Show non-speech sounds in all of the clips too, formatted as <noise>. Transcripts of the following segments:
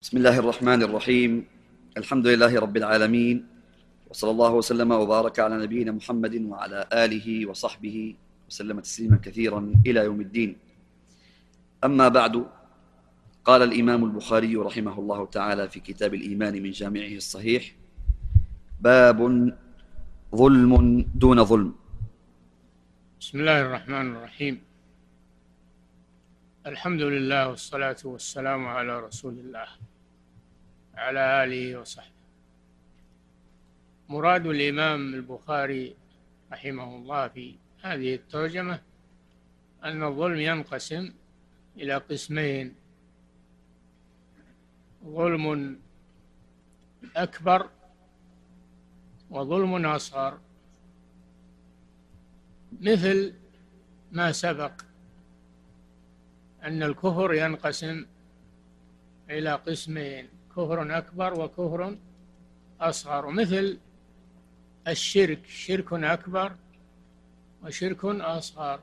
بسم الله الرحمن الرحيم. الحمد لله رب العالمين. وصلى الله وسلم وبارك على نبينا محمد وعلى آله وصحبه وسلم تسليما كثيرا إلى يوم الدين. أما بعد قال الإمام البخاري رحمه الله تعالى في كتاب الإيمان من جامعه الصحيح باب ظلم دون ظلم. بسم الله الرحمن الرحيم. الحمد لله والصلاة والسلام على رسول الله. على آله وصحبه. مراد الإمام البخاري رحمه الله في هذه الترجمة أن الظلم ينقسم إلى قسمين. ظلم أكبر وظلم أصغر. مثل ما سبق أن الكفر ينقسم إلى قسمين. كفر أكبر وكفر أصغر مثل الشرك شرك أكبر وشرك أصغر.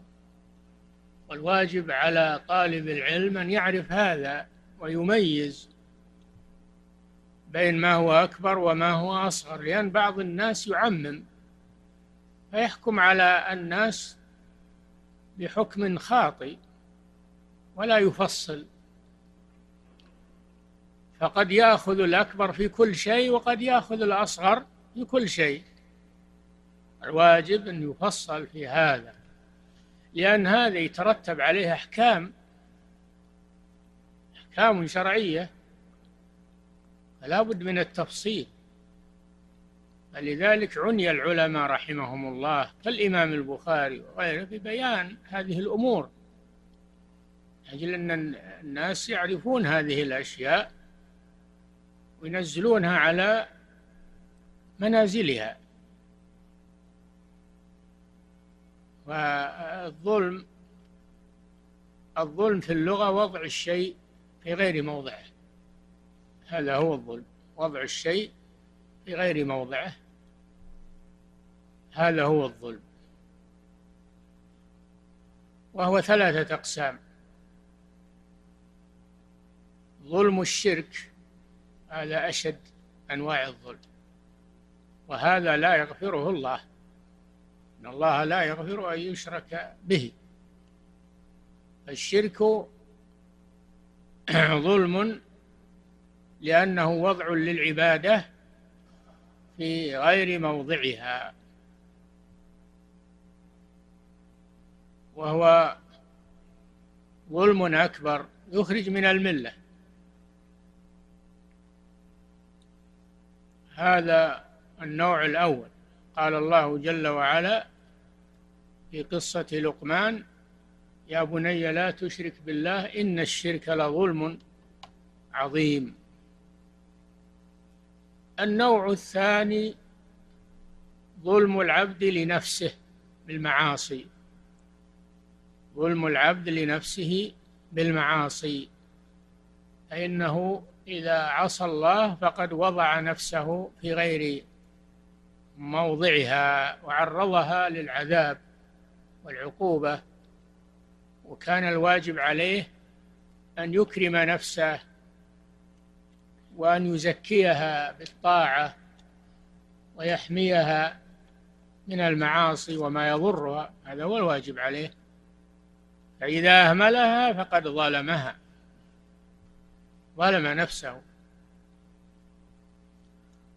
والواجب على طالب العلم أن يعرف هذا ويميز بين ما هو أكبر وما هو أصغر لأن بعض الناس يعمم فيحكم على الناس بحكم خاطئ ولا يفصل. فقد ياخذ الاكبر في كل شيء وقد ياخذ الاصغر في كل شيء. الواجب ان يفصل في هذا لأن هذا يترتب عليه احكام احكام شرعية. فلا بد من التفصيل. فلذلك عني العلماء رحمهم الله كالإمام البخاري وغيره ببيان هذه الأمور. أجل أن الناس يعرفون هذه الأشياء. وينزلونها على منازلها. والظلم الظلم في اللغة وضع الشيء في غير موضعه. هذا هو الظلم وضع الشيء في غير موضعه. هذا هو الظلم. وهو ثلاثة أقسام. ظلم الشرك هذا أشد أنواع الظلم. وهذا لا يغفره الله. إن الله لا يغفر أن يشرك به. الشرك <clears throat> ظلم لأنه وضع للعبادة في غير موضعها. وهو ظلم أكبر يخرج من الملة. هذا النوع الأول. قال الله جل وعلا في قصة لقمان يا بني لا تشرك بالله إن الشرك لظلم عظيم. النوع الثاني ظلم العبد لنفسه بالمعاصي. ظلم العبد لنفسه بالمعاصي فإنه إذا عصى الله فقد وضع نفسه في غير موضعها وعرضها للعذاب والعقوبة وكان الواجب عليه أن يكرم نفسه وأن يزكيها بالطاعة ويحميها من المعاصي وما يضرها هذا هو الواجب عليه. فإذا أهملها فقد ظلمها. ظلم نفسه.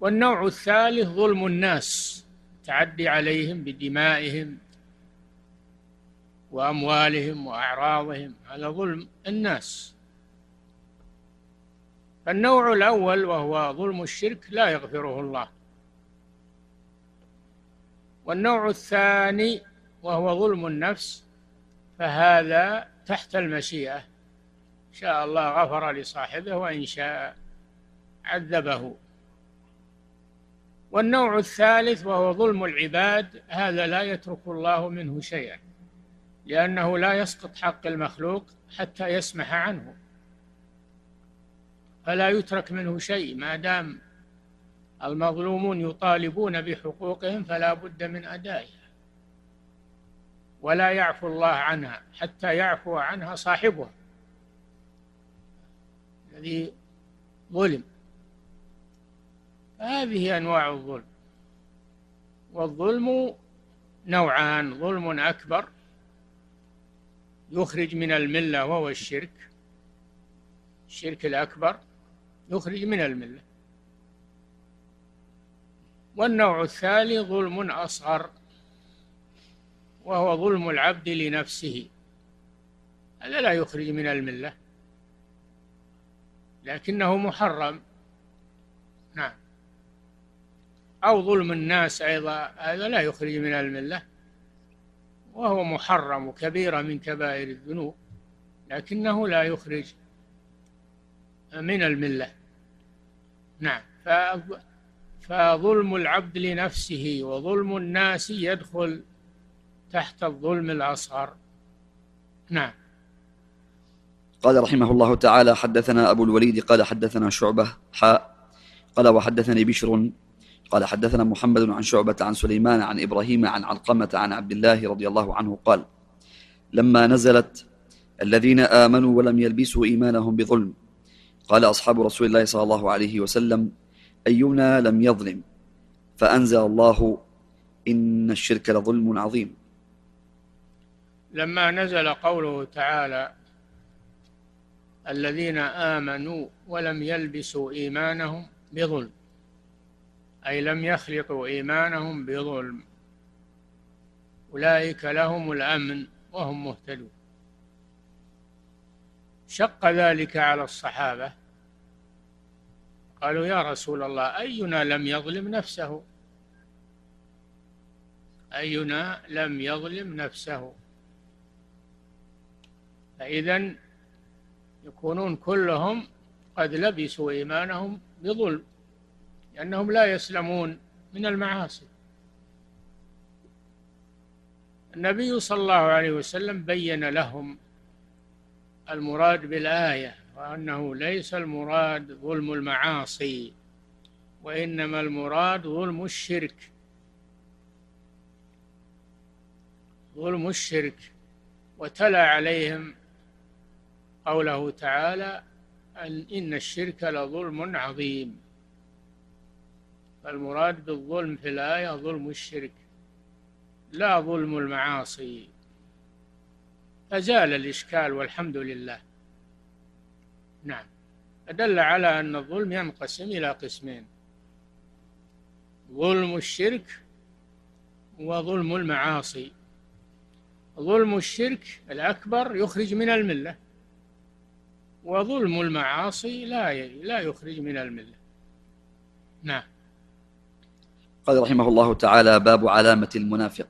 والنوع الثالث ظلم الناس تعدي عليهم بدمائهم وأموالهم وأعراضهم هذا ظلم الناس. النوع الأول وهو ظلم الشرك لا يغفره الله. والنوع الثاني وهو ظلم النفس فهذا تحت المشيئة. شاء الله غفر لصاحبه وإن شاء عذبه. والنوع الثالث وهو ظلم العباد هذا لا يترك الله منه شيئا لأنه لا يسقط حق المخلوق حتى يسمح عنه. فلا يترك منه شيء ما دام المظلومون يطالبون بحقوقهم فلا بد من أدائها. ولا يعفو الله عنها حتى يعفو عنها صاحبها. الذي ظلم. هذه أنواع الظلم. والظلم نوعان ظلم أكبر يخرج من الملة وهو الشرك. الشرك الأكبر يخرج من الملة. والنوع الثاني ظلم أصغر وهو ظلم العبد لنفسه. هذا لا يخرج من الملة. لكنه محرم. نعم. أو ظلم الناس أيضا هذا لا يخرج من الملة. وهو محرم وكبيرة من كبائر الذنوب لكنه لا يخرج من الملة. نعم. فظلم العبد لنفسه وظلم الناس يدخل تحت الظلم الأصغر. نعم. قال رحمه الله تعالى حدثنا أبو الوليد قال حدثنا شعبة حاء قال وحدثني بشر قال حدثنا محمد عن شعبة عن سليمان عن إبراهيم عن علقمة عن عبد الله رضي الله عنه قال لما نزلت الذين آمنوا ولم يلبسوا إيمانهم بظلم قال أصحاب رسول الله صلى الله عليه وسلم أينا لم يظلم فأنزل الله إن الشرك لظلم عظيم. لما نزل قوله تعالى الذين آمنوا ولم يلبسوا إيمانهم بظلم أي لم يخلطوا إيمانهم بظلم. أولئك لهم الأمن وهم مهتدون. شق ذلك على الصحابة. قالوا يا رسول الله أينا لم يظلم نفسه؟ أينا لم يظلم نفسه؟ فإذا يكونون كلهم قد لبسوا إيمانهم بظلم لأنهم لا يسلمون من المعاصي. النبي صلى الله عليه وسلم بين لهم المراد بالآية وأنه ليس المراد ظلم المعاصي وإنما المراد ظلم الشرك. ظلم الشرك وتلا عليهم قوله تعالى أن إن الشرك لظلم عظيم. فالمراد بالظلم في الآية ظلم الشرك لا ظلم المعاصي. أزال الإشكال والحمد لله. نعم. أدل على أن الظلم ينقسم إلى قسمين ظلم الشرك وظلم المعاصي. ظلم الشرك الأكبر يخرج من الملة. وظلم المعاصي لا لا يخرج من الملة. نعم. قال رحمه الله تعالى باب علامة المنافق.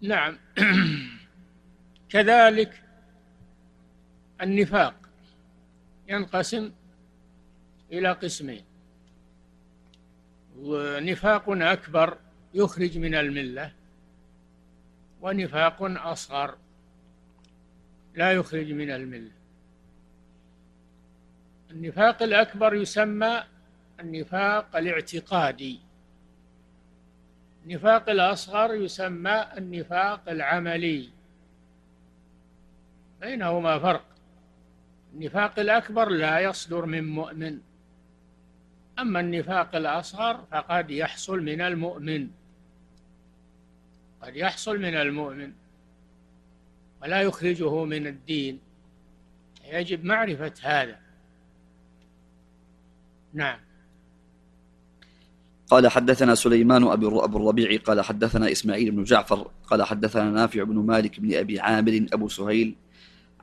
نعم. <clears throat> كذلك النفاق ينقسم إلى قسمين. ونفاق أكبر يخرج من الملة ونفاق أصغر لا يخرج من الملة. النفاق الأكبر يسمى النفاق الاعتقادي. النفاق الأصغر يسمى النفاق العملي. بينهما فرق. النفاق الأكبر لا يصدر من مؤمن. أما النفاق الأصغر فقد يحصل من المؤمن. قد يحصل من المؤمن. ولا يخرجه من الدين. يجب معرفة هذا. نعم. قال حدثنا سليمان أبو الربيع قال حدثنا إسماعيل بن جعفر قال حدثنا نافع بن مالك بن أبي عامر أبو سهيل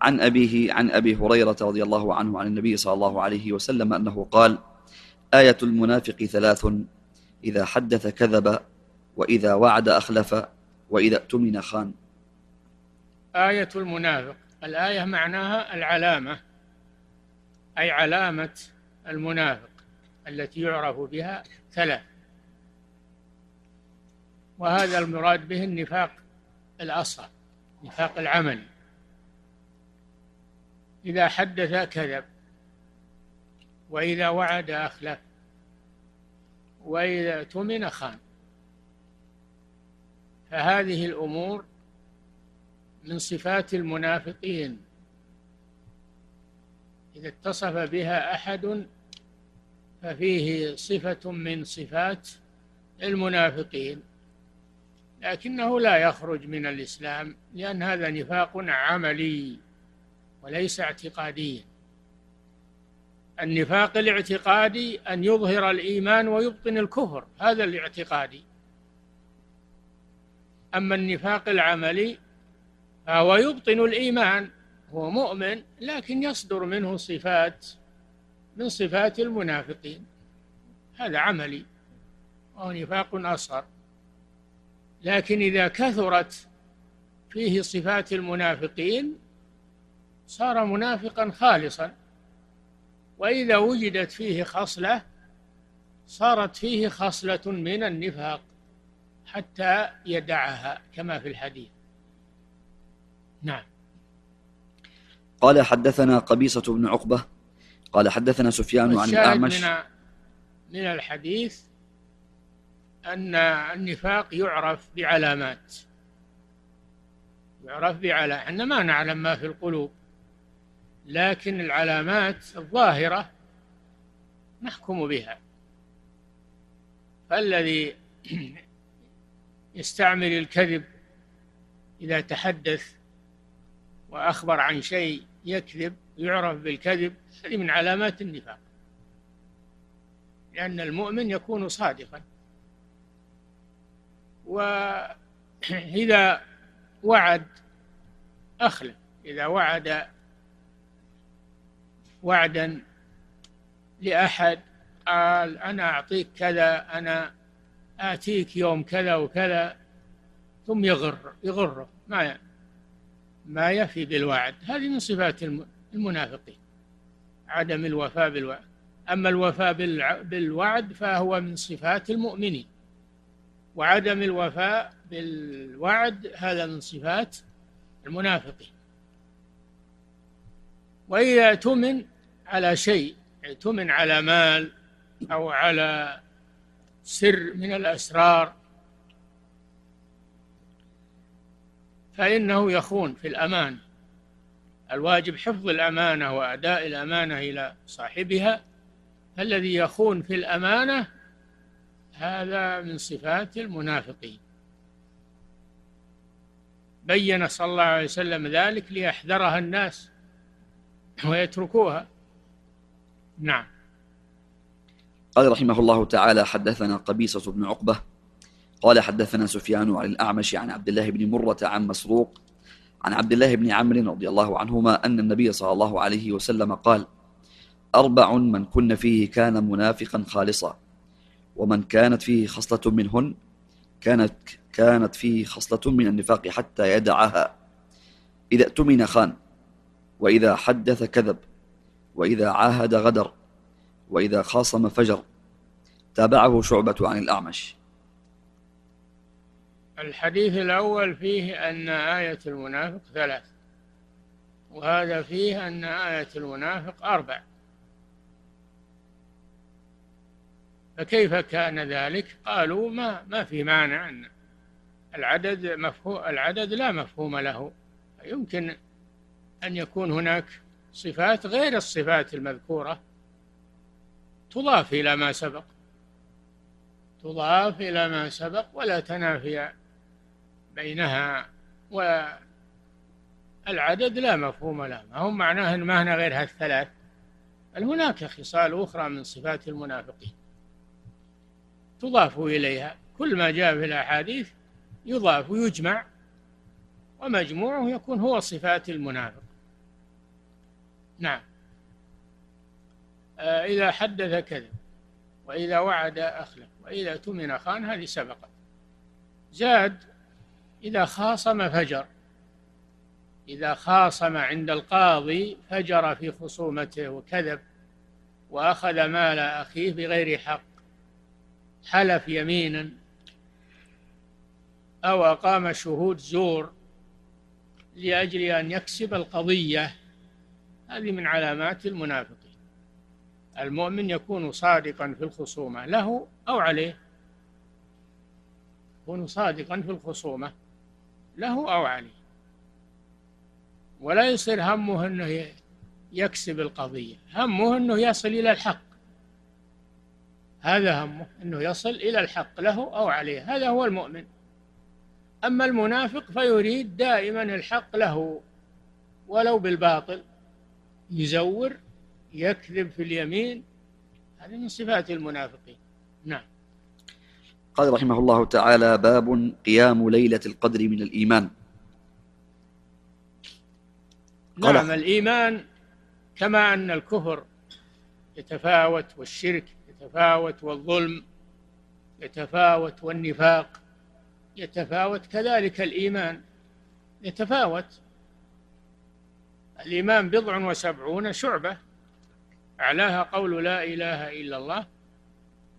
عن أبيه عن أبي هريرة رضي الله عنه عن النبي صلى الله عليه وسلم أنه قال آية المنافق ثلاث إذا حدث كذب وإذا وعد أخلف وإذا اؤتمن خان. آية المنافق. الآية معناها العلامة أي علامة المنافق التي يعرف بها ثلاث. وهذا المراد به النفاق الأصغر نفاق العمل. إذا حدث كذب وإذا وعد أخلف وإذا اؤتمن خان. فهذه الأمور من صفات المنافقين. إذا اتصف بها أحد ففيه صفة من صفات المنافقين لكنه لا يخرج من الإسلام لأن هذا نفاق عملي وليس اعتقاديا النفاق الاعتقادي أن يظهر الإيمان ويبطن الكفر هذا الاعتقادي. أما النفاق العملي فهو يبطن الإيمان. هو مؤمن لكن يصدر منه صفات من صفات المنافقين. هذا عملي وهو نفاق أصغر. لكن إذا كثرت فيه صفات المنافقين صار منافقا خالصا. وإذا وجدت فيه خصلة صارت فيه خصلة من النفاق حتى يدعها كما في الحديث. نعم. قال حدثنا قبيصة بن عقبة قال حدثنا سفيان عن الأعمش من من الحديث أن النفاق يعرف بعلامات. يعرف بعلامات إحنا ما نعلم ما في القلوب لكن العلامات الظاهرة نحكم بها. فالذي <clears throat> يستعمل الكذب إذا تحدث وأخبر عن شيء يكذب يعرف بالكذب هذه من علامات النفاق. لأن المؤمن يكون صادقا. وإذا وعد أخلف إذا وعد وعدا لأحد قال أنا أعطيك كذا أنا آتيك يوم كذا وكذا ثم يغر يغره. ما ما يفي بالوعد. هذه من صفات المنافقين عدم الوفاء بالوعد. أما الوفاء بالوعد فهو من صفات المؤمنين. وعدم الوفاء بالوعد هذا من صفات المنافقين. وإذا اؤتمن على شيء اؤتمن على مال أو على سر من الأسرار فإنه يخون في الأمان. الواجب حفظ الأمانة وأداء الأمانة إلى صاحبها. الذي يخون في الأمانة هذا من صفات المنافقين. بين صلى الله عليه وسلم ذلك ليحذرها الناس ويتركوها. نعم. قال رحمه الله تعالى حدثنا قبيصة بن عقبة قال حدثنا سفيان عن الأعمش عن عبد الله بن مرة عن مسروق عن عبد الله بن عمرو رضي الله عنهما أن النبي صلى الله عليه وسلم قال أربع من كن فيه كان منافقا خالصا ومن كانت فيه خصلة منهن كانت كانت فيه خصلة من النفاق حتى يدعها. إذا اؤتمن خان وإذا حدث كذب وإذا عاهد غدر وإذا خاصم فجر. تابعه شعبة عن الأعمش. الحديث الأول فيه أن آية المنافق ثلاث وهذا فيه أن آية المنافق أربع. فكيف كان ذلك؟ قالوا ما ما في مانع أن العدد مفهوم العدد لا مفهوم له. يمكن أن يكون هناك صفات غير الصفات المذكورة. تضاف إلى ما سبق. تضاف إلى ما سبق ولا تنافي بينها والعدد لا مفهوم له. ما هم معناه ما هنا غير هالثلاث؟ بل هناك خصال أخرى من صفات المنافقين تضاف إليها. كل ما جاء في الأحاديث يضاف ويجمع ومجموعه يكون هو صفات المنافق. نعم. آه، إذا حدث كذب وإذا وعد أخلف وإذا تمن خان هذه سبقت. زاد إذا خاصم فجر. إذا خاصم عند القاضي فجر في خصومته وكذب وأخذ مال أخيه بغير حق. حلف يمينا أو أقام شهود زور لأجل أن يكسب القضية. هذه من علامات المنافقين. المؤمن يكون صادقا في الخصومة له أو عليه. يكون صادقا في الخصومة. له أو عليه. ولا يصير همه أنه يكسب القضية. همه أنه يصل إلى الحق. هذا همه أنه يصل إلى الحق له أو عليه. هذا هو المؤمن. أما المنافق فيريد دائما الحق له. ولو بالباطل. يزور يكذب في اليمين. هذه من صفات المنافقين. نعم. قال رحمه الله تعالى باب قيام ليلة القدر من الإيمان. نعم الإيمان كما أن الكفر يتفاوت والشرك يتفاوت والظلم يتفاوت والنفاق يتفاوت كذلك الإيمان يتفاوت. الإيمان بضع وسبعون شعبة أعلاها قول لا إله إلا الله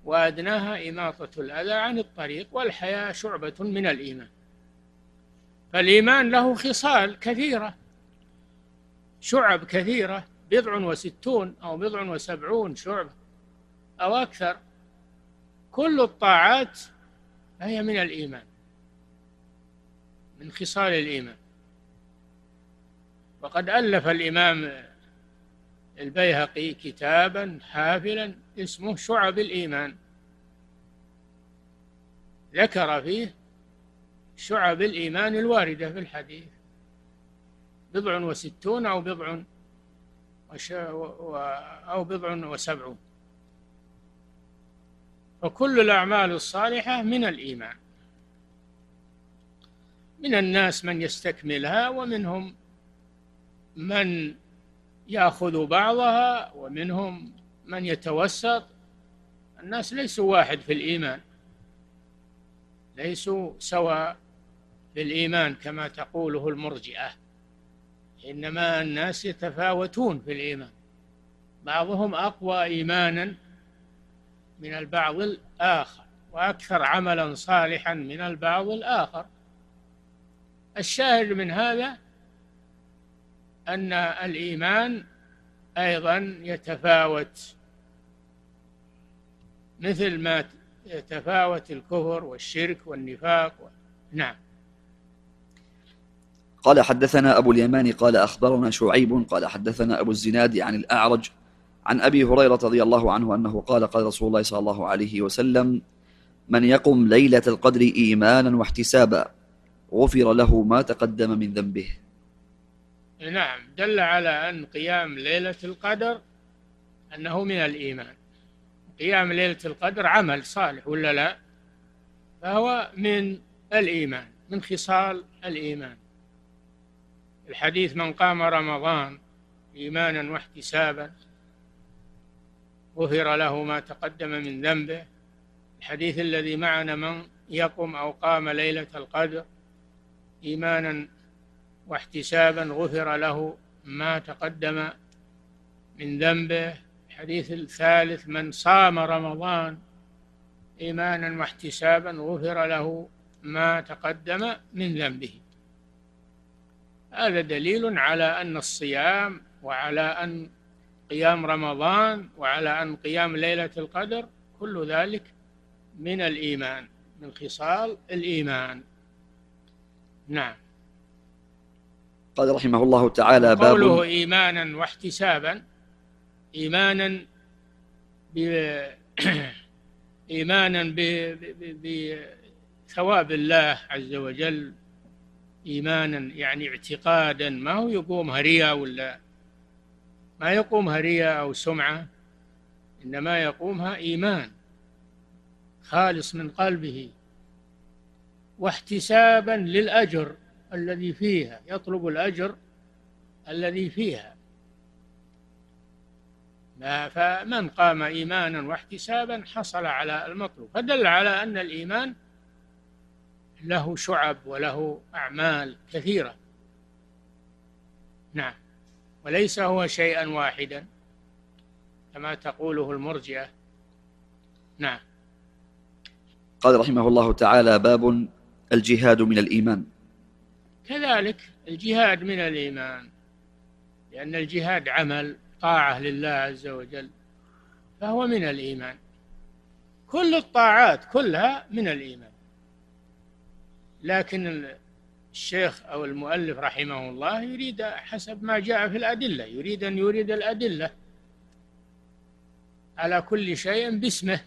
وأدناها إماطة الأذى عن الطريق والحياة شعبة من الإيمان. فالإيمان له خصال كثيرة شعب كثيرة بضع وستون أو بضع وسبعون شعبة أو أكثر. كل الطاعات هي من الإيمان من خصال الإيمان. وقد ألف الإمام البيهقي كتابا حافلا اسمه شعب الإيمان. ذكر فيه شعب الإيمان الواردة في الحديث. بضع وستون أو بضع وش أو بضع وسبعون. فكل الأعمال الصالحة من الإيمان. من الناس من يستكملها ومنهم من يأخذ بعضها ومنهم من يتوسط؟ الناس ليسوا واحد في الإيمان. ليسوا سواء في الإيمان كما تقوله المرجئة. إنما الناس يتفاوتون في الإيمان. بعضهم أقوى إيمانا من البعض الآخر وأكثر عملا صالحا من البعض الآخر. الشاهد من هذا أن الإيمان أيضا يتفاوت مثل ما يتفاوت الكفر والشرك والنفاق و... نعم. قال حدثنا أبو اليمان قال أخبرنا شعيب قال حدثنا أبو الزناد عن الأعرج عن أبي هريرة رضي الله عنه أنه قال قال رسول الله صلى الله عليه وسلم من يقم ليلة القدر إيمانا واحتسابا غفر له ما تقدم من ذنبه. نعم. دل على أن قيام ليلة القدر أنه من الإيمان. قيام ليلة القدر عمل صالح ولا لا؟ فهو من الإيمان من خصال الإيمان. الحديث من قام رمضان إيمانا واحتسابا غفر له ما تقدم من ذنبه. الحديث الذي معنا من يقم أو قام ليلة القدر إيمانا واحتسابا غفر له ما تقدم من ذنبه. الحديث الثالث من صام رمضان إيمانا واحتسابا غفر له ما تقدم من ذنبه. هذا دليل على أن الصيام وعلى أن قيام رمضان وعلى أن قيام ليلة القدر كل ذلك من الإيمان من خصال الإيمان. نعم. قال رحمه الله تعالى باب قوله إيمانا واحتسابا إيمانا <clears throat> إيمانا بثواب الله عز وجل. إيمانا يعني اعتقادا. ما هو يقومها رياء ولا ما يقومها رياء أو سمعة؟ إنما يقومها إيمان خالص من قلبه واحتسابا للأجر الذي فيها يطلب الأجر الذي فيها. فمن قام إيمانا واحتسابا حصل على المطلوب. فدل على أن الإيمان له شعب وله أعمال كثيرة. نعم. وليس هو شيئا واحدا كما تقوله المرجئة. نعم. قال رحمه الله تعالى باب الجهاد من الإيمان. كذلك الجهاد من الإيمان لأن الجهاد عمل طاعة لله عز وجل فهو من الإيمان. كل الطاعات كلها من الإيمان. لكن الشيخ أو المؤلف رحمه الله يريد حسب ما جاء في الأدلة يريد أن يريد الأدلة. على كل شيء باسمه.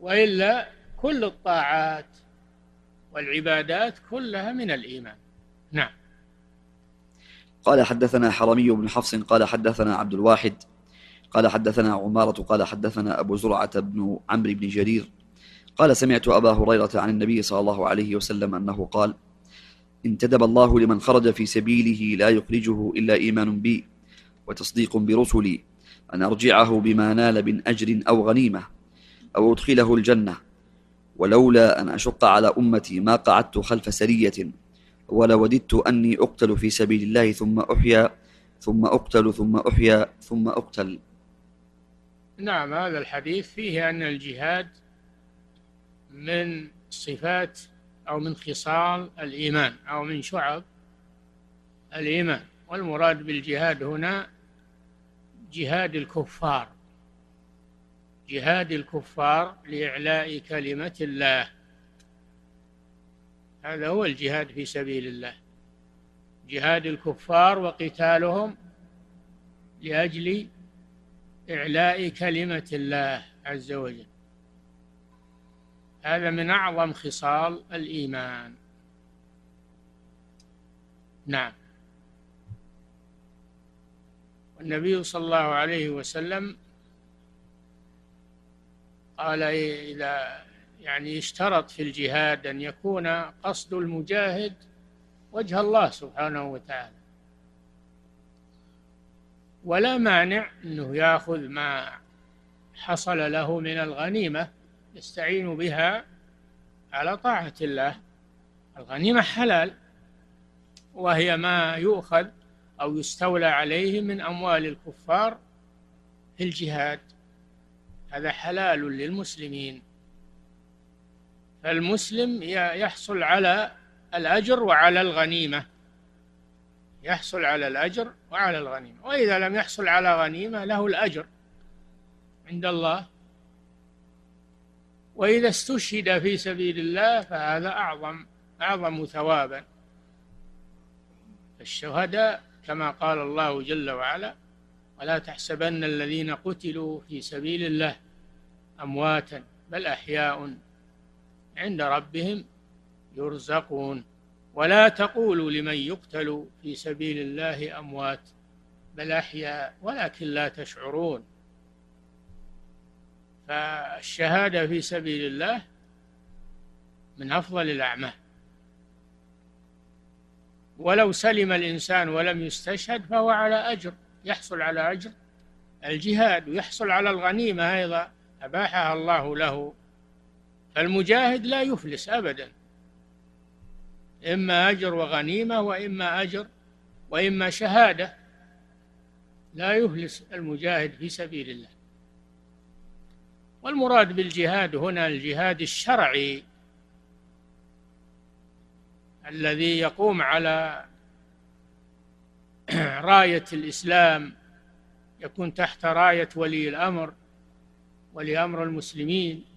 وإلا كل الطاعات والعبادات كلها من الإيمان. نعم. قال حدثنا حرمي بن حفص قال حدثنا عبد الواحد قال حدثنا عمارة قال حدثنا أبو زرعة بن عمرو بن جرير. قال سمعت أبا هريرة عن النبي صلى الله عليه وسلم أنه قال انتدب الله لمن خرج في سبيله لا يخرجه إلا إيمان بي وتصديق برسلي أن أرجعه بما نال من أجر أو غنيمة أو أدخله الجنة ولولا أن أشق على أمتي ما قعدت خلف سرية ولوددت أني أقتل في سبيل الله ثم أحيا ثم أقتل ثم أحيا ثم أقتل. نعم هذا الحديث فيه أن الجهاد من صفات أو من خصال الإيمان أو من شعب الإيمان. والمراد بالجهاد هنا جهاد الكفار. جهاد الكفار لإعلاء كلمة الله. هذا هو الجهاد في سبيل الله. جهاد الكفار وقتالهم لأجل إعلاء كلمة الله عز وجل. هذا من أعظم خصال الإيمان. نعم. والنبي صلى الله عليه وسلم قال إذا يعني اشترط في الجهاد أن يكون قصد المجاهد وجه الله سبحانه وتعالى. ولا مانع أنه يأخذ ما حصل له من الغنيمة يستعين بها على طاعة الله. الغنيمة حلال وهي ما يؤخذ أو يستولى عليه من أموال الكفار في الجهاد. هذا حلال للمسلمين. فالمسلم يحصل على الأجر وعلى الغنيمة. يحصل على الأجر وعلى الغنيمة. وإذا لم يحصل على غنيمة له الأجر عند الله. وإذا استشهد في سبيل الله فهذا أعظم أعظم ثوابا. الشهداء كما قال الله جل وعلا ولا تحسبن الذين قتلوا في سبيل الله أمواتا بل أحياء عند ربهم يرزقون. ولا تقولوا لمن يقتل في سبيل الله أموات بل أحياء ولكن لا تشعرون. فالشهادة في سبيل الله من أفضل الأعمال. ولو سلم الإنسان ولم يستشهد فهو على أجر يحصل على أجر الجهاد ويحصل على الغنيمة أيضا أباحها الله له. فالمجاهد لا يفلس أبدا. إما أجر وغنيمة وإما أجر وإما شهادة. لا يفلس المجاهد في سبيل الله. والمراد بالجهاد هنا الجهاد الشرعي الذي يقوم على <clears throat> راية الإسلام يكون تحت راية ولي الأمر ولي أمر المسلمين.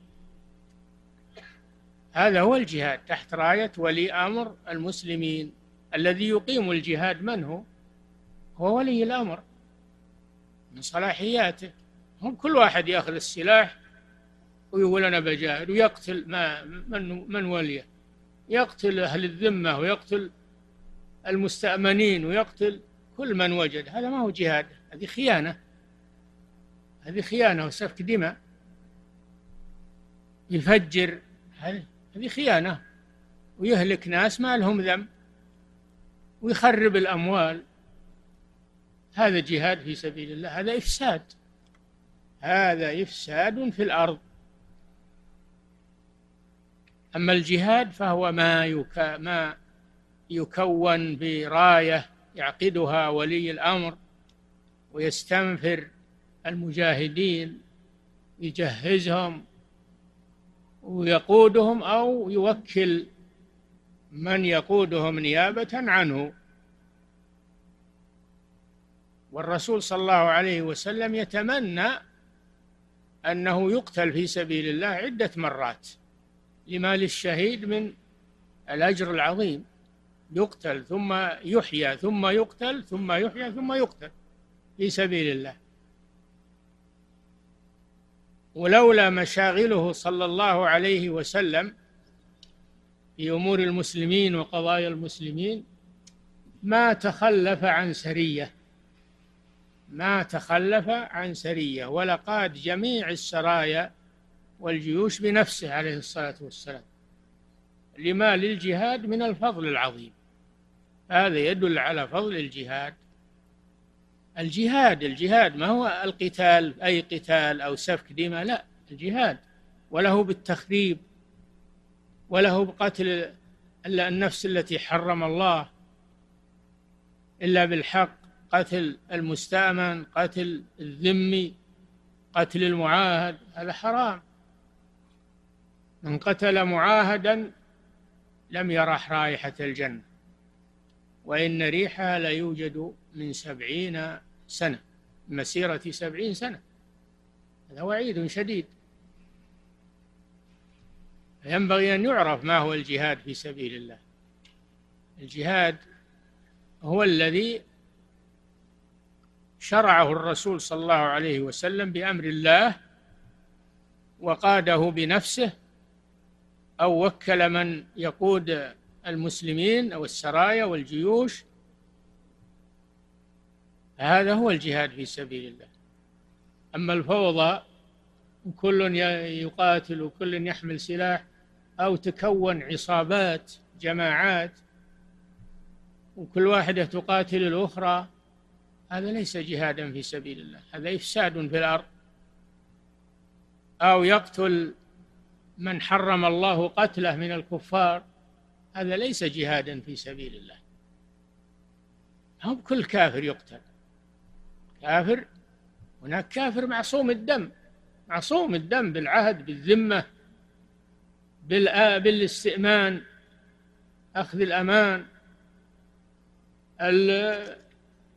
هذا هو الجهاد تحت راية ولي أمر المسلمين. الذي يقيم الجهاد من هو؟ هو ولي الأمر. من صلاحياته. هم كل واحد يأخذ السلاح ويقول أنا بجاهد ويقتل ما من من وليه. يقتل أهل الذمة ويقتل المستأمنين ويقتل كل من وجد. هذا ما هو جهاد. هذه خيانة. هذه خيانة وسفك دماء. يفجر. هذه خيانة. ويهلك ناس ما لهم ذنب. ويخرب الأموال. هذا جهاد في سبيل الله. هذا إفساد. هذا إفساد في الأرض. أما الجهاد فهو ما يك... ما يكون براية يعقدها ولي الأمر. ويستنفر المجاهدين. يجهزهم. ويقودهم أو يوكل من يقودهم نيابة عنه. والرسول صلى الله عليه وسلم يتمنى أنه يقتل في سبيل الله عدة مرات لما للشهيد من الأجر العظيم. يقتل ثم يحيى ثم يقتل ثم يحيى ثم يقتل في سبيل الله. ولولا مشاغله صلى الله عليه وسلم في أمور المسلمين وقضايا المسلمين ما تخلف عن سرية. ما تخلف عن سرية. ولقاد جميع السرايا والجيوش بنفسه عليه الصلاة والسلام. لما للجهاد من الفضل العظيم. هذا يدل على فضل الجهاد. الجهاد الجهاد ما هو القتال أي قتال أو سفك دماء لا الجهاد. وله بالتخريب وله بقتل إلا النفس التي حرم الله إلا بالحق قتل المستأمن قتل الذمي قتل المعاهد هذا حرام. من قتل معاهدا لم يرح رائحة الجنة وإن ريحها ليوجد من سبعين سنة مسيرة سبعين سنة. هذا وعيد شديد. ينبغي أن يعرف ما هو الجهاد في سبيل الله. الجهاد هو الذي شرعه الرسول صلى الله عليه وسلم بأمر الله وقاده بنفسه أو وكل من يقود المسلمين أو السرايا والجيوش هذا هو الجهاد في سبيل الله. أما الفوضى كل يقاتل وكل يحمل سلاح أو تكون عصابات جماعات وكل واحدة تقاتل الأخرى هذا ليس جهادا في سبيل الله. هذا إفساد في الأرض. أو يقتل من حرم الله قتله من الكفار هذا ليس جهادا في سبيل الله. هم كل كافر يقتل. كافر هناك كافر معصوم الدم معصوم الدم بالعهد بالذمة بالاستئمان أخذ الأمان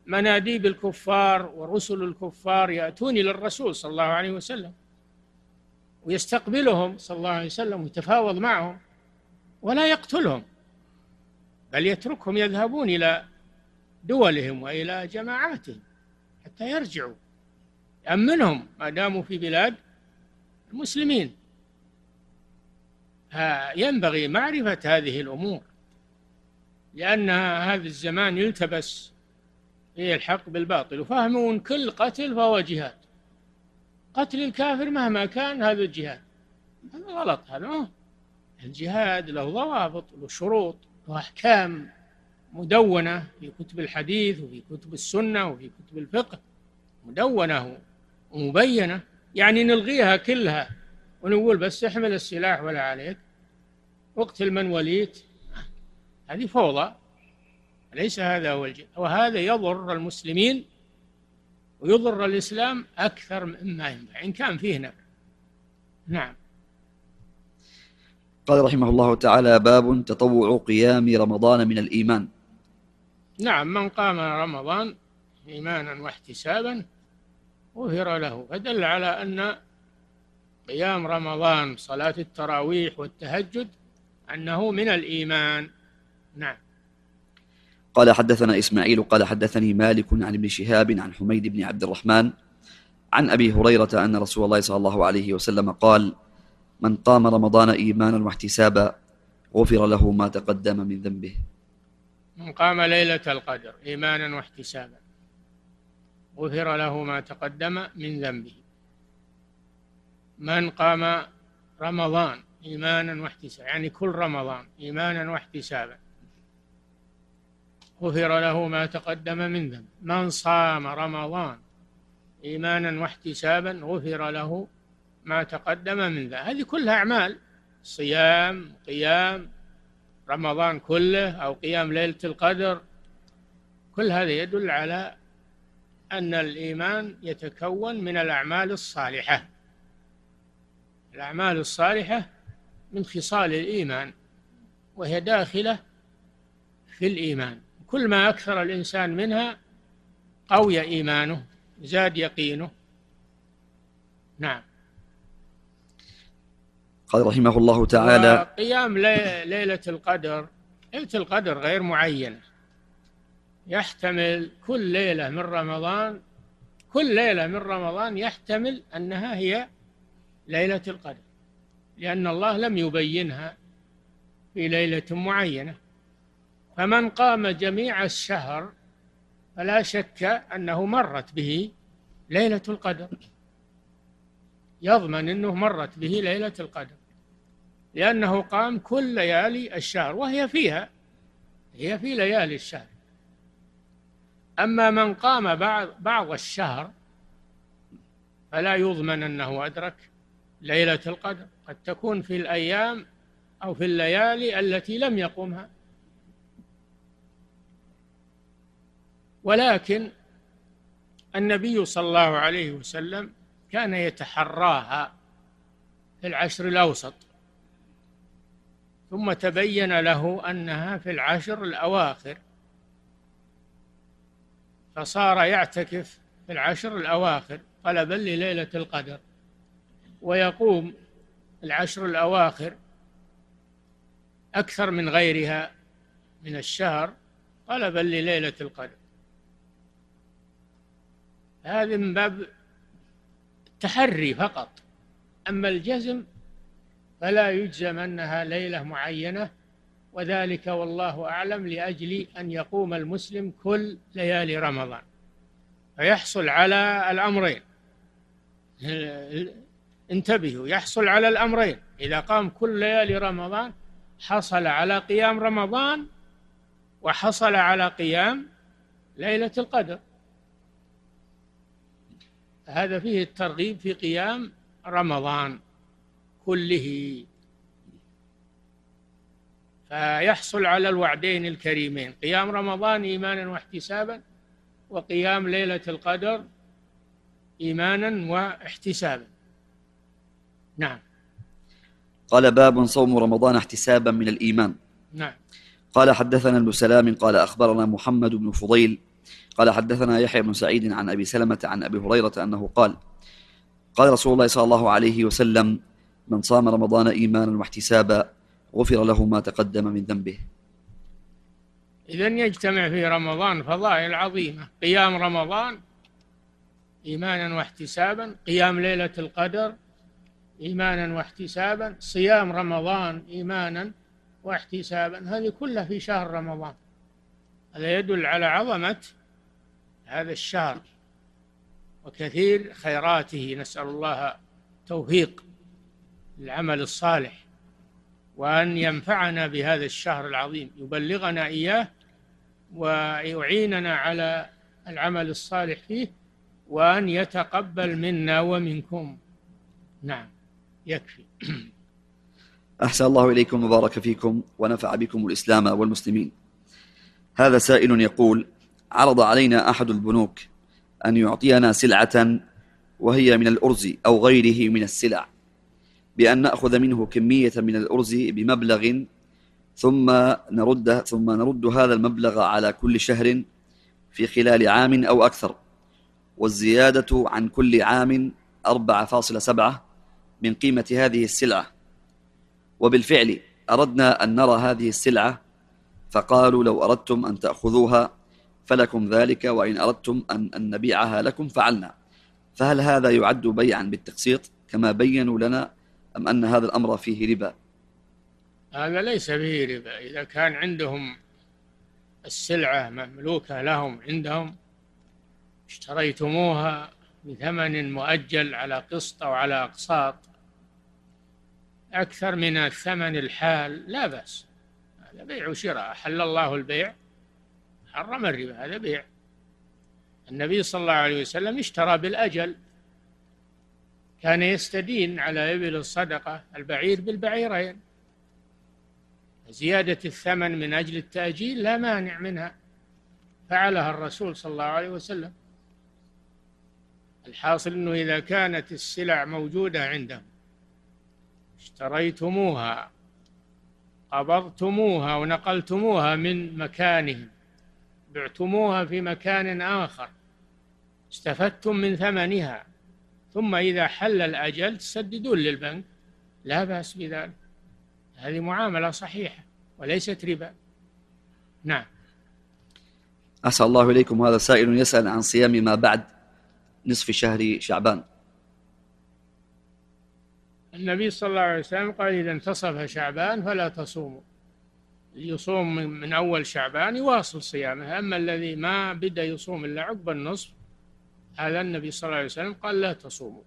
مناديب الكفار ورسل الكفار يأتون إلى الرسول صلى الله عليه وسلم ويستقبلهم صلى الله عليه وسلم ويتفاوض معهم ولا يقتلهم بل يتركهم يذهبون إلى دولهم وإلى جماعاتهم. حتى يرجعوا. يأمنهم ما داموا في بلاد المسلمين. ينبغي معرفة هذه الأمور لأن هذا الزمان يلتبس فيه الحق بالباطل. وفهمون كل قتل فهو جهاد. قتل الكافر مهما كان هذا الجهاد. هذا غلط هذا الجهاد له ضوابط له شروط له أحكام. مدونة في كتب الحديث وفي كتب السنة وفي كتب الفقه. مدونة ومبينة. يعني نلغيها كلها ونقول بس احمل السلاح ولا عليك. اقتل من وليت. هذه فوضى. ليس هذا هو الجهاد وهذا يضر المسلمين ويضر الإسلام أكثر مما ينفع إن كان فيه نفع. نعم. قال رحمه الله تعالى باب تطوع قيام رمضان من الإيمان. نعم من قام رمضان إيمانا واحتسابا غفر له. فدل على أن قيام رمضان صلاة التراويح والتهجد أنه من الإيمان. نعم. قال حدثنا إسماعيل قال حدثني مالك عن ابن شهاب عن حميد بن عبد الرحمن عن أبي هريرة أن رسول الله صلى الله عليه وسلم قال من قام رمضان إيمانا واحتسابا غفر له ما تقدم من ذنبه. من قام ليلة القدر إيمانا واحتسابا. غفر له ما تقدم من ذنبه. من قام رمضان إيمانا واحتسابا يعني كل رمضان إيمانا واحتسابا. غفر له ما تقدم من ذنب. من صام رمضان إيمانا واحتسابا غفر له ما تقدم من ذنب. هذه كلها أعمال صيام قيام رمضان كله أو قيام ليلة القدر كل هذا يدل على أن الإيمان يتكون من الأعمال الصالحة. الأعمال الصالحة من خصال الإيمان وهي داخلة في الإيمان. كل ما أكثر الإنسان منها قوي إيمانه زاد يقينه. نعم. قال رحمه الله تعالى قيام ليلة القدر ليلة القدر غير معينة. يحتمل كل ليلة من رمضان كل ليلة من رمضان يحتمل أنها هي ليلة القدر لأن الله لم يبينها في ليلة معينة. فمن قام جميع الشهر فلا شك أنه مرت به ليلة القدر. يضمن أنه مرت به ليلة القدر. لأنه قام كل ليالي الشهر وهي فيها هي في ليالي الشهر. أما من قام بعض بعض الشهر فلا يضمن أنه أدرك ليلة القدر. قد تكون في الأيام أو في الليالي التي لم يقمها. ولكن النبي صلى الله عليه وسلم كان يتحراها في العشر الأوسط. ثم تبين له أنها في العشر الأواخر. فصار يعتكف في العشر الأواخر طلبا لليلة القدر ويقوم العشر الأواخر أكثر من غيرها من الشهر طلبا لليلة القدر. هذا من باب التحري فقط. أما الجزم فلا يجزم أنها ليلة معينة وذلك والله أعلم لأجل أن يقوم المسلم كل ليالي رمضان. فيحصل على الأمرين. انتبهوا يحصل على الأمرين. إذا قام كل ليالي رمضان حصل على قيام رمضان وحصل على قيام ليلة القدر. هذا فيه الترغيب في قيام رمضان. كله. فيحصل على الوعدين الكريمين قيام رمضان إيمانا واحتسابا وقيام ليلة القدر إيمانا واحتسابا. نعم. قال باب صوم رمضان احتسابا من الإيمان. نعم. قال حدثنا ابن سلام قال أخبرنا محمد بن فضيل قال حدثنا يحيى بن سعيد عن أبي سلمة عن أبي هريرة أنه قال قال رسول الله صلى الله عليه وسلم من صام رمضان إيمانا واحتسابا غفر له ما تقدم من ذنبه. إذا يجتمع في رمضان فضائل عظيمة. قيام رمضان إيمانا واحتسابا قيام ليلة القدر إيمانا واحتسابا صيام رمضان إيمانا واحتسابا. هذه كلها في شهر رمضان. هذا يدل على عظمة هذا الشهر وكثير خيراته. نسأل الله توفيق العمل الصالح وأن ينفعنا بهذا الشهر العظيم يبلغنا إياه ويعيننا على العمل الصالح فيه وأن يتقبل منا ومنكم. نعم يكفي. <clears throat> أحسن الله إليكم وبارك فيكم ونفع بكم الإسلام والمسلمين. هذا سائل يقول عرض علينا أحد البنوك أن يعطينا سلعة وهي من الأرز أو غيره من السلع. بأن نأخذ منه كمية من الأرز بمبلغ ثم نرد ثم نرد هذا المبلغ على كل شهر في خلال عام أو أكثر. والزيادة عن كل عام 4.7 من قيمة هذه السلعة. وبالفعل أردنا أن نرى هذه السلعة فقالوا لو أردتم أن تأخذوها فلكم ذلك وإن أردتم أن, أن نبيعها لكم فعلنا. فهل هذا يعد بيعا بالتقسيط؟ كما بينوا لنا أم أن هذا الأمر فيه ربا؟ هذا ليس فيه ربا. إذا كان عندهم السلعة مملوكة لهم عندهم اشتريتموها بثمن مؤجل على قسط أو على أقساط أكثر من الثمن الحال لا بأس. هذا بيع وشراء. حل الله البيع حرم الربا. هذا بيع. النبي صلى الله عليه وسلم اشترى بالأجل. كان يستدين على إبل الصدقة البعير بالبعيرين. زيادة الثمن من أجل التأجيل لا مانع منها. فعلها الرسول صلى الله عليه وسلم. الحاصل أنه إذا كانت السلع موجودة عندهم اشتريتموها قبضتموها ونقلتموها من مكانهم بعتموها في مكان آخر استفدتم من ثمنها. ثم إذا حل الأجل تسددون للبنك. لا بأس بذلك. هذه معاملة صحيحة وليست ربا. نعم. أحسن الله إليكم هذا سائل يسأل عن صيام ما بعد نصف شهر شعبان. النبي صلى الله عليه وسلم قال إذا انتصف شعبان فلا تصوموا. يصوم من أول شعبان يواصل صيامه. أما الذي ما بدأ يصوم إلا عقب النصف هذا النبي صلى الله عليه وسلم قال لا تصوموا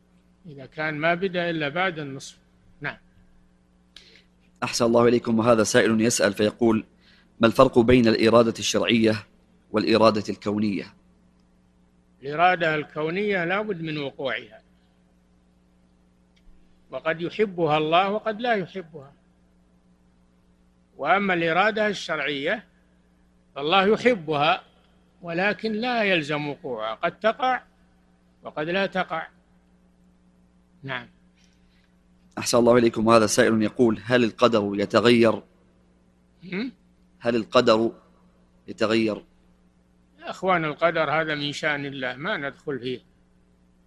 إذا كان ما بدأ إلا بعد النصف. نعم. أحسن الله إليكم وهذا سائل يسأل فيقول ما الفرق بين الإرادة الشرعية والإرادة الكونية؟ الإرادة الكونية لا بد من وقوعها. وقد يحبها الله وقد لا يحبها. وأما الإرادة الشرعية فالله يحبها ولكن لا يلزم وقوعها. قد تقع وقد لا تقع. نعم. أحسن الله إليكم. وهذا سائل يقول هل القدر يتغير؟ هل القدر يتغير؟ أخوان القدر هذا من شأن الله ما ندخل فيه.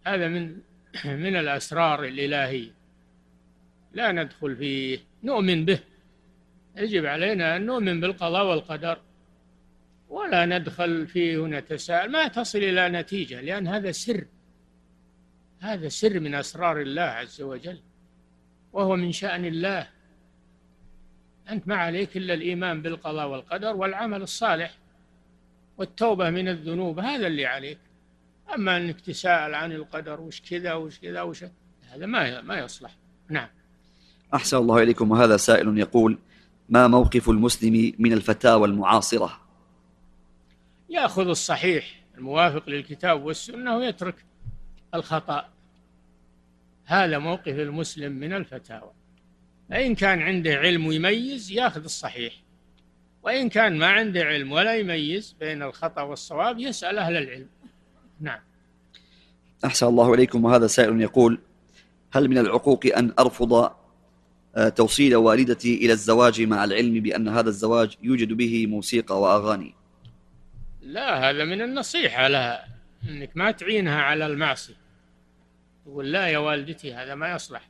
هذا من <clears throat> من الأسرار الإلهية. لا ندخل فيه. نؤمن به. يجب علينا أن نؤمن بالقضاء والقدر. ولا ندخل فيه ونتساءل. ما تصل إلى نتيجة لأن هذا سر. هذا سر من أسرار الله عز وجل وهو من شأن الله. أنت ما عليك إلا الإيمان بالقضاء والقدر والعمل الصالح والتوبة من الذنوب هذا اللي عليك. أما أنك تساءل عن القدر وش كذا وش كذا وش هذا ما ما يصلح. نعم. أحسن الله إليكم. وهذا سائل يقول ما موقف المسلم من الفتاوى المعاصرة؟ يأخذ الصحيح الموافق للكتاب والسنة ويترك الخطأ. هذا موقف المسلم من الفتاوى. فإن كان عنده علم ويميز يأخذ الصحيح. وإن كان ما عنده علم ولا يميز بين الخطأ والصواب يسأل أهل العلم. نعم. أحسن الله إليكم. وهذا سائل يقول هل من العقوق أن أرفض آه، توصيل والدتي إلى الزواج مع العلم بأن هذا الزواج يوجد به موسيقى وأغاني؟ لا هذا من النصيحة لها. أنك ما تعينها على المعصية. تقول لا يا والدتي هذا ما يصلح.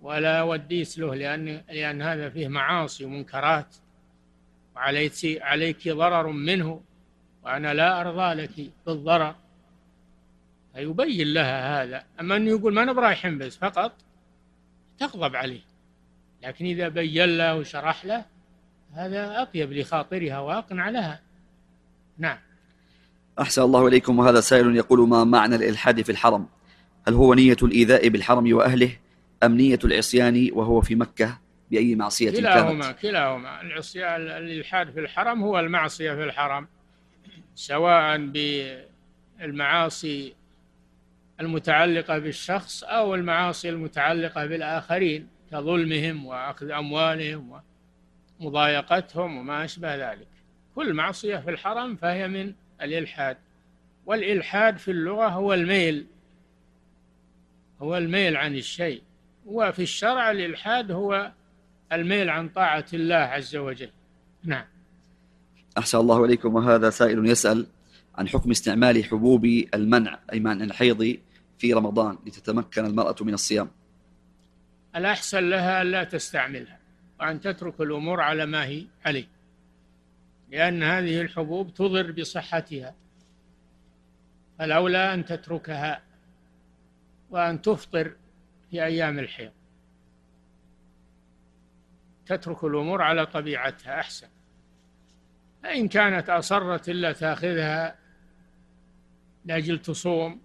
ولا وديت له لأن لأن هذا فيه معاصي ومنكرات. وعليك عليك ضرر منه وأنا لا أرضى لك بالضرر. فيبين لها هذا. أما أنه يقول ما نبغى رايحين بس فقط تغضب عليه. لكن إذا بين له وشرح له هذا أطيب لخاطرها وأقنع لها. نعم. أحسن الله إليكم وهذا سائل يقول ما معنى الإلحاد في الحرم؟ هل هو نية الإيذاء بالحرم وأهله أم نية العصيان وهو في مكة بأي معصية كلاهما كانت كلاهما. العصيان الإلحاد في الحرم هو المعصية في الحرم سواء بالمعاصي المتعلقة بالشخص أو المعاصي المتعلقة بالآخرين كظلمهم وأخذ أموالهم ومضايقتهم وما أشبه ذلك. كل معصية في الحرم فهي من الإلحاد. والإلحاد في اللغة هو الميل هو الميل عن الشيء. وفي الشرع الإلحاد هو الميل عن طاعة الله عز وجل. نعم. أحسن الله إليكم. وهذا سائل يسأل عن حكم استعمال حبوب المنع أي منع الحيض في رمضان لتتمكن المرأة من الصيام. الأحسن لها أن لا تستعملها وأن تترك الأمور على ما هي عليه. لأن هذه الحبوب تضر بصحتها. فالأولى أن تتركها وأن تفطر في أيام الحيض. تترك الأمور على طبيعتها أحسن. فإن كانت أصرت إلا تأخذها لأجل تصوم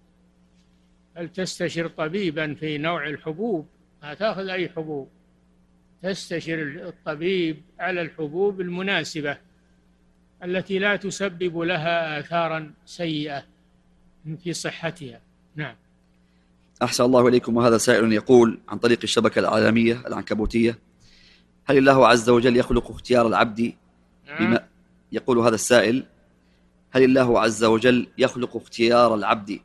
فلتستشر طبيبا في نوع الحبوب ما تأخذ أي حبوب. تستشر الطبيب على الحبوب المناسبة. التي لا تسبب لها آثارا سيئة في صحتها. نعم. أحسن الله إليكم. وهذا سائل يقول عن طريق الشبكة العالمية العنكبوتية هل الله عز وجل يخلق اختيار العبد بما يقول هذا السائل هل الله عز وجل يخلق اختيار العبد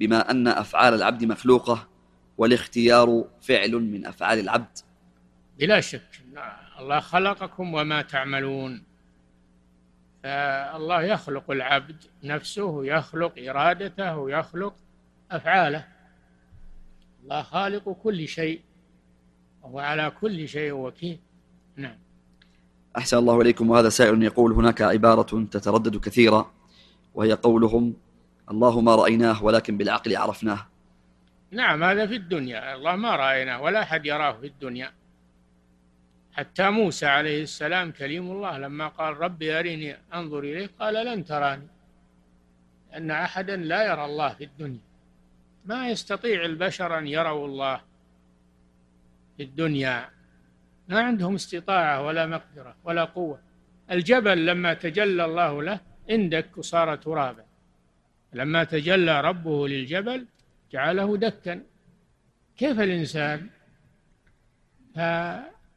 بما أن أفعال العبد مخلوقة والاختيار فعل من أفعال العبد؟ بلا شك. الله خلقكم وما تعملون. فالله يخلق العبد نفسه يخلق إرادته يخلق أفعاله. الله خالق كل شيء وهو على كل شيء وكيل. نعم. أحسن الله إليكم وهذا سائل يقول هناك عبارة تتردد كثيرا وهي قولهم الله ما رأيناه ولكن بالعقل عرفناه. نعم هذا في الدنيا الله ما رأيناه ولا أحد يراه في الدنيا. حتى موسى عليه السلام كليم الله لما قال ربي أرني أنظر إليك قال لن تراني. أن أحدا لا يرى الله في الدنيا. ما يستطيع البشر أن يروا الله في الدنيا. ما عندهم استطاعة ولا مقدرة ولا قوة. الجبل لما تجلى الله له اندك وصار ترابا. لما تجلى ربه للجبل جعله دكا. كيف الإنسان؟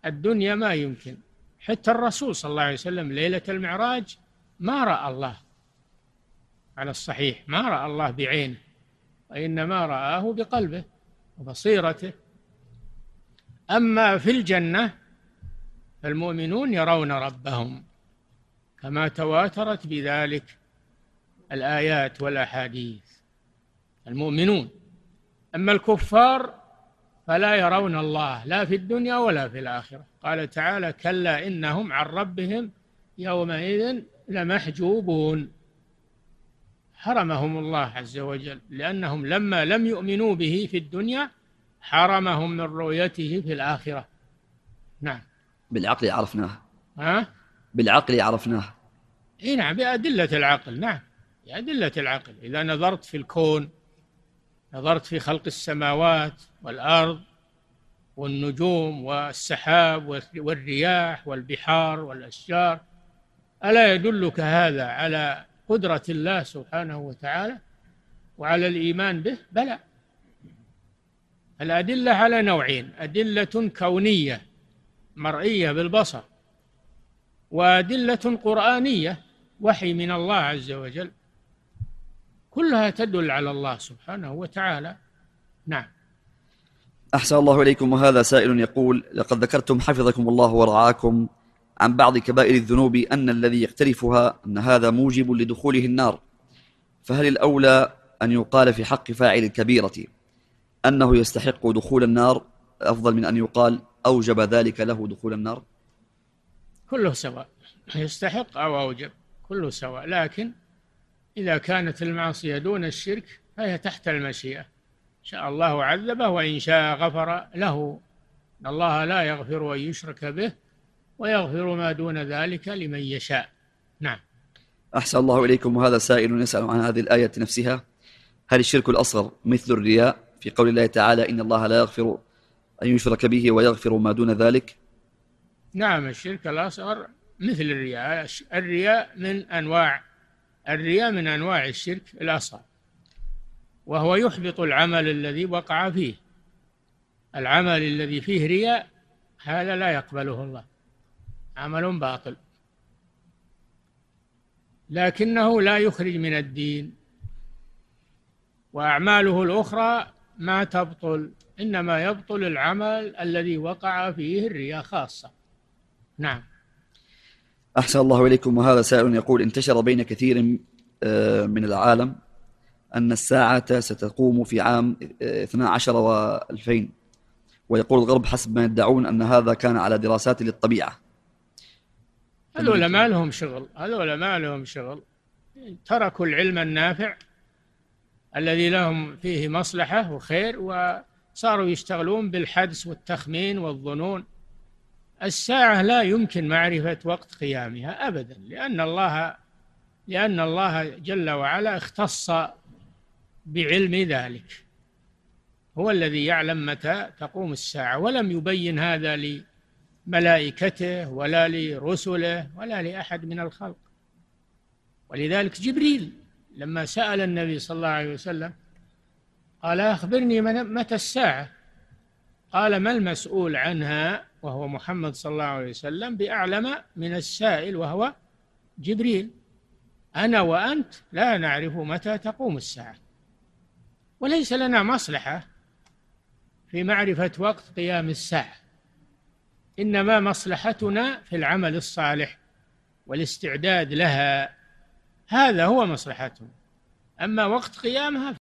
فالدنيا ما يمكن. حتى الرسول صلى الله عليه وسلم ليلة المعراج ما رأى الله على الصحيح ما رأى الله بعينه وإنما رآه بقلبه وبصيرته. أما في الجنة فالمؤمنون يرون ربهم كما تواترت بذلك الآيات والأحاديث. المؤمنون. أما الكفار فلا يرون الله لا في الدنيا ولا في الآخرة. قال تعالى كلا إنهم عن ربهم يومئذ لمحجوبون. حرمهم الله عز وجل لأنهم لما لم يؤمنوا به في الدنيا حرمهم من رؤيته في الآخرة. نعم. بالعقل عرفناه. ها؟ بالعقل عرفناه. إي نعم بأدلة العقل. نعم بأدلة العقل. إذا نظرت في الكون نظرت في خلق السماوات والأرض والنجوم والسحاب والرياح والبحار والأشجار. ألا يدلك هذا على قدرة الله سبحانه وتعالى وعلى الإيمان به؟ بلى. الأدلة على نوعين أدلة كونية مرئية بالبصر وأدلة قرآنية وحي من الله عز وجل. كلها تدل على الله سبحانه وتعالى. نعم. أحسن الله إليكم. وهذا سائل يقول لقد ذكرتم حفظكم الله ورعاكم عن بعض كبائر الذنوب أن الذي يقترفها أن هذا موجب لدخوله النار. فهل الأولى أن يقال في حق فاعل الكبيرة أنه يستحق دخول النار؟ أفضل من أن يقال أوجب ذلك له دخول النار؟ كله سواء. يستحق أو أوجب كله سواء. لكن إذا كانت المعصية دون الشرك فهي تحت المشيئة. إن شاء الله عذبه وإن شاء غفر له. إن الله لا يغفر أن يشرك به ويغفر ما دون ذلك لمن يشاء. نعم. أحسن الله إليكم. وهذا سائل يسأل عن هذه الآية نفسها. هل الشرك الأصغر مثل الرياء؟ في قول الله تعالى إن الله لا يغفر أن يشرك به ويغفر ما دون ذلك. نعم الشرك الأصغر مثل الرياء. الرياء من أنواع الرياء من أنواع الشرك الأصغر وهو يحبط العمل الذي وقع فيه. العمل الذي فيه رياء هذا لا يقبله الله. عمل باطل. لكنه لا يخرج من الدين. وأعماله الأخرى ما تبطل إنما يبطل العمل الذي وقع فيه الرياء خاصة. نعم. أحسن الله إليكم. وهذا سائل يقول انتشر بين كثير آه، من العالم أن الساعة ستقوم في عام 12 و2000 ويقول الغرب حسب ما يدعون أن هذا كان على دراسات للطبيعة. هذول ما لهم شغل. هذول ما لهم شغل. تركوا العلم النافع الذي لهم فيه مصلحة وخير وصاروا يشتغلون بالحدس والتخمين والظنون. الساعة لا يمكن معرفة وقت قيامها أبدا لأن الله لأن الله جل وعلا اختص بعلم ذلك. هو الذي يعلم متى تقوم الساعة ولم يبين هذا لملائكته ولا لرسله ولا لأحد من الخلق. ولذلك جبريل لما سأل النبي صلى الله عليه وسلم قال أخبرني متى الساعة؟ قال ما المسؤول عنها؟ وهو محمد صلى الله عليه وسلم بأعلم من السائل وهو جبريل. أنا وأنت لا نعرف متى تقوم الساعة. وليس لنا مصلحة في معرفة وقت قيام الساعة. إنما مصلحتنا في العمل الصالح والاستعداد لها. هذا هو مصلحتهم أما وقت قيامها